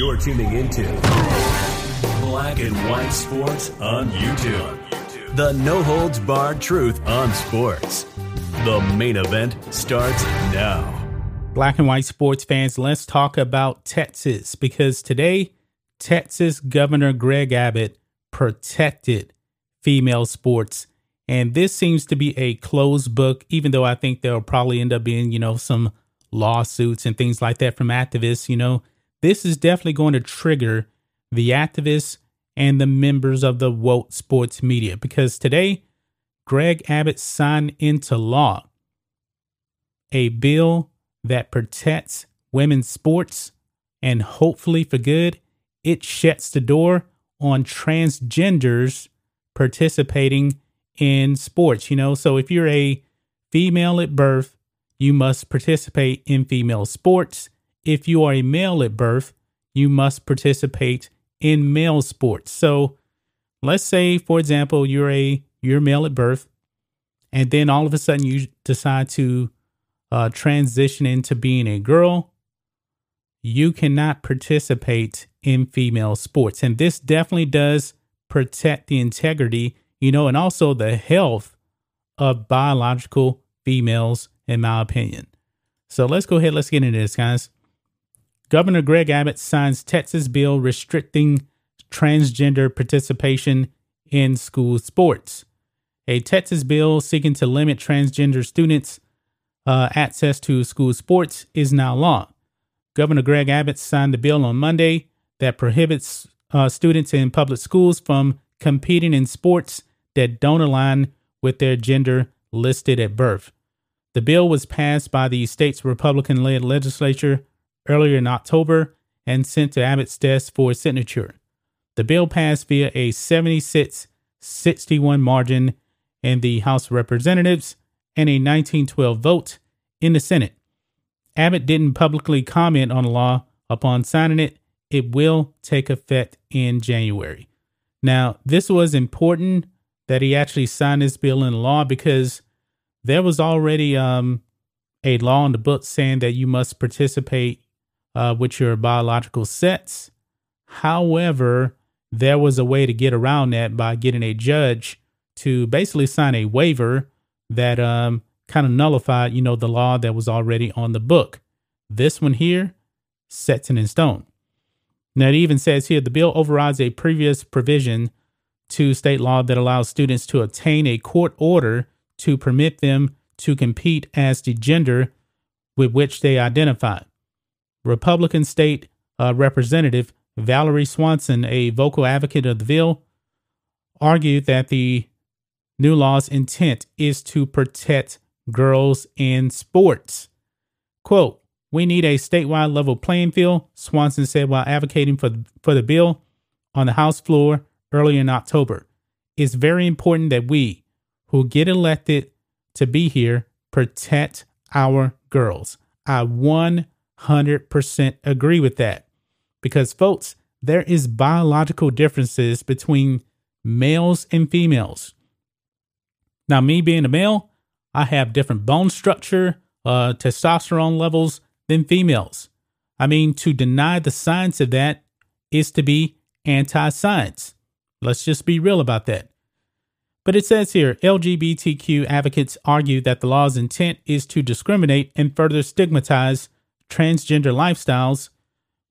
You're tuning into Black and White Sports on YouTube. The no holds barred truth on sports. The main event starts now. Black and white sports fans, let's talk about Texas because today, Texas Governor Greg Abbott protected female sports. And this seems to be a closed book, even though I think there'll probably end up being, you know, some lawsuits and things like that from activists. You know, this is definitely going to trigger the activists and the members of the woke sports media because today, Greg Abbott signed into law a bill that protects women's sports and hopefully for good, it shuts the door on transgenders participating in sports, you know. So if you're a female at birth, you must participate in female sports. If you are a male at birth, you must participate in male sports. So let's say, for example, you're a you're male at birth, and then all of a sudden you decide to uh, transition into being a girl. You cannot participate in female sports, and this definitely does protect the integrity, you know, and also the health of biological females, in my opinion. So let's go ahead. Let's get into this, guys. Governor Greg Abbott signs Texas bill restricting transgender participation in school sports. A Texas bill seeking to limit transgender students' uh, access to school sports is now law. Governor Greg Abbott signed the bill on Monday that prohibits uh, students in public schools from competing in sports that don't align with their gender listed at birth. The bill was passed by the state's Republican led legislature earlier in October and sent to Abbott's desk for signature. The bill passed via a 76 61 margin in the House of Representatives and a 1912 vote in the Senate. Abbott didn't publicly comment on the law upon signing it. It will take effect in January. Now, this was important that he actually signed this bill in law because there was already um, a law in the book saying that you must participate uh, with your biological sets. However, there was a way to get around that by getting a judge to basically sign a waiver that um, kind of nullified, you know, the law that was already on the book. This one here sets it in stone. Now, it even says here the bill overrides a previous provision to state law that allows students to obtain a court order to permit them to compete as the gender with which they identify. Republican State uh, Representative Valerie Swanson, a vocal advocate of the bill, argued that the new law's intent is to protect girls in sports. Quote, we need a statewide level playing field, Swanson said while advocating for, for the bill on the House floor early in October. It's very important that we, who get elected to be here, protect our girls. I 100% agree with that. Because, folks, there is biological differences between males and females. Now, me being a male, I have different bone structure, uh, testosterone levels than females. I mean, to deny the science of that is to be anti science. Let's just be real about that. But it says here LGBTQ advocates argue that the law's intent is to discriminate and further stigmatize transgender lifestyles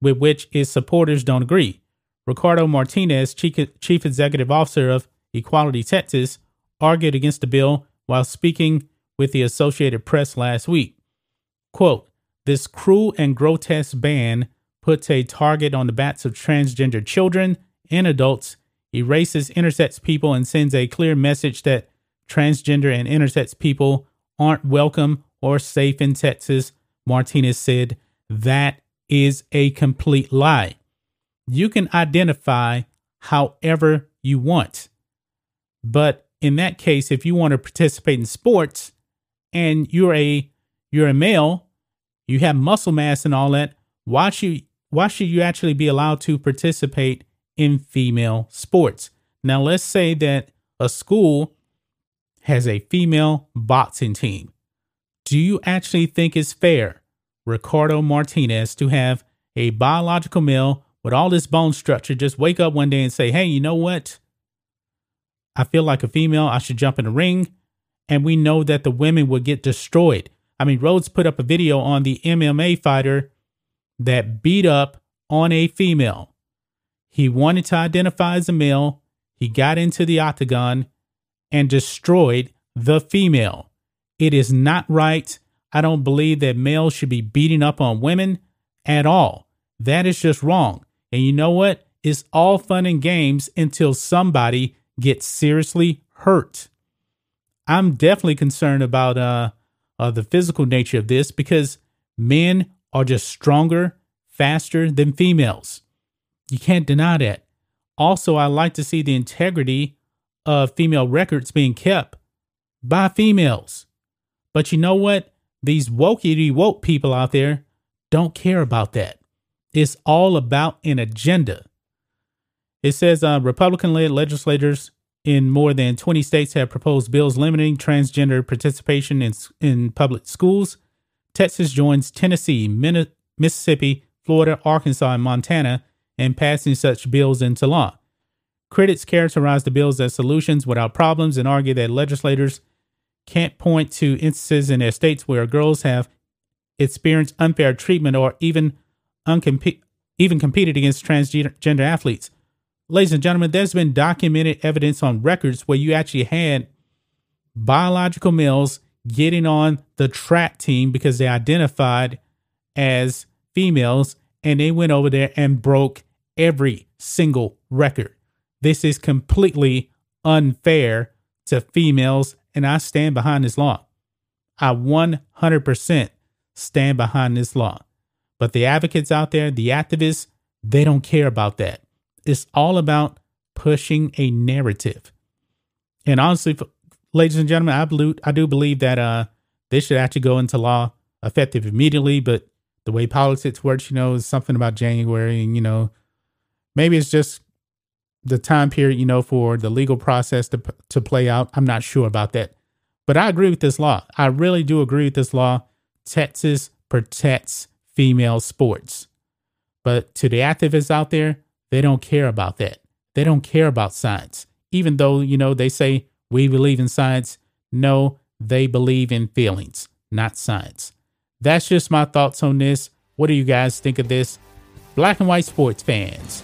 with which its supporters don't agree. Ricardo Martinez, Chief Executive Officer of Equality Texas, argued against the bill while speaking with the Associated Press last week. Quote, this cruel and grotesque ban puts a target on the backs of transgender children and adults, erases intersex people, and sends a clear message that transgender and intersex people aren't welcome or safe in Texas, Martinez said. That is a complete lie. You can identify however you want. But in that case, if you want to participate in sports and you're a you're a male, you have muscle mass and all that, why should why should you actually be allowed to participate in female sports? Now let's say that a school has a female boxing team. Do you actually think it's fair, Ricardo Martinez, to have a biological male with all this bone structure just wake up one day and say, hey, you know what? I feel like a female. I should jump in the ring. And we know that the women would get destroyed. I mean, Rhodes put up a video on the MMA fighter that beat up on a female. He wanted to identify as a male. He got into the octagon and destroyed the female. It is not right. I don't believe that males should be beating up on women at all. That is just wrong. And you know what? It's all fun and games until somebody gets seriously hurt. I'm definitely concerned about uh, uh, the physical nature of this because men are just stronger, faster than females. You can't deny that. Also, I like to see the integrity of female records being kept by females. But you know what? These wokey woke people out there don't care about that. It's all about an agenda. It says uh, Republican led legislators in more than 20 states have proposed bills limiting transgender participation in, in public schools. Texas joins Tennessee, Mississippi, Florida, Arkansas, and Montana in passing such bills into law. Critics characterize the bills as solutions without problems and argue that legislators can't point to instances in their states where girls have experienced unfair treatment or even even competed against transgender athletes ladies and gentlemen, there's been documented evidence on records where you actually had biological males getting on the track team because they identified as females and they went over there and broke every single record. This is completely unfair to females, and I stand behind this law. I 100% stand behind this law. But the advocates out there, the activists, they don't care about that. It's all about pushing a narrative. And honestly, ladies and gentlemen, I believe I do believe that uh this should actually go into law effective immediately. But the way politics works, you know, is something about January, and you know, maybe it's just the time period, you know, for the legal process to to play out. I'm not sure about that, but I agree with this law. I really do agree with this law. Texas protects female sports, but to the activists out there, they don't care about that. They don't care about science. Even though, you know, they say we believe in science. No, they believe in feelings, not science. That's just my thoughts on this. What do you guys think of this? Black and white sports fans.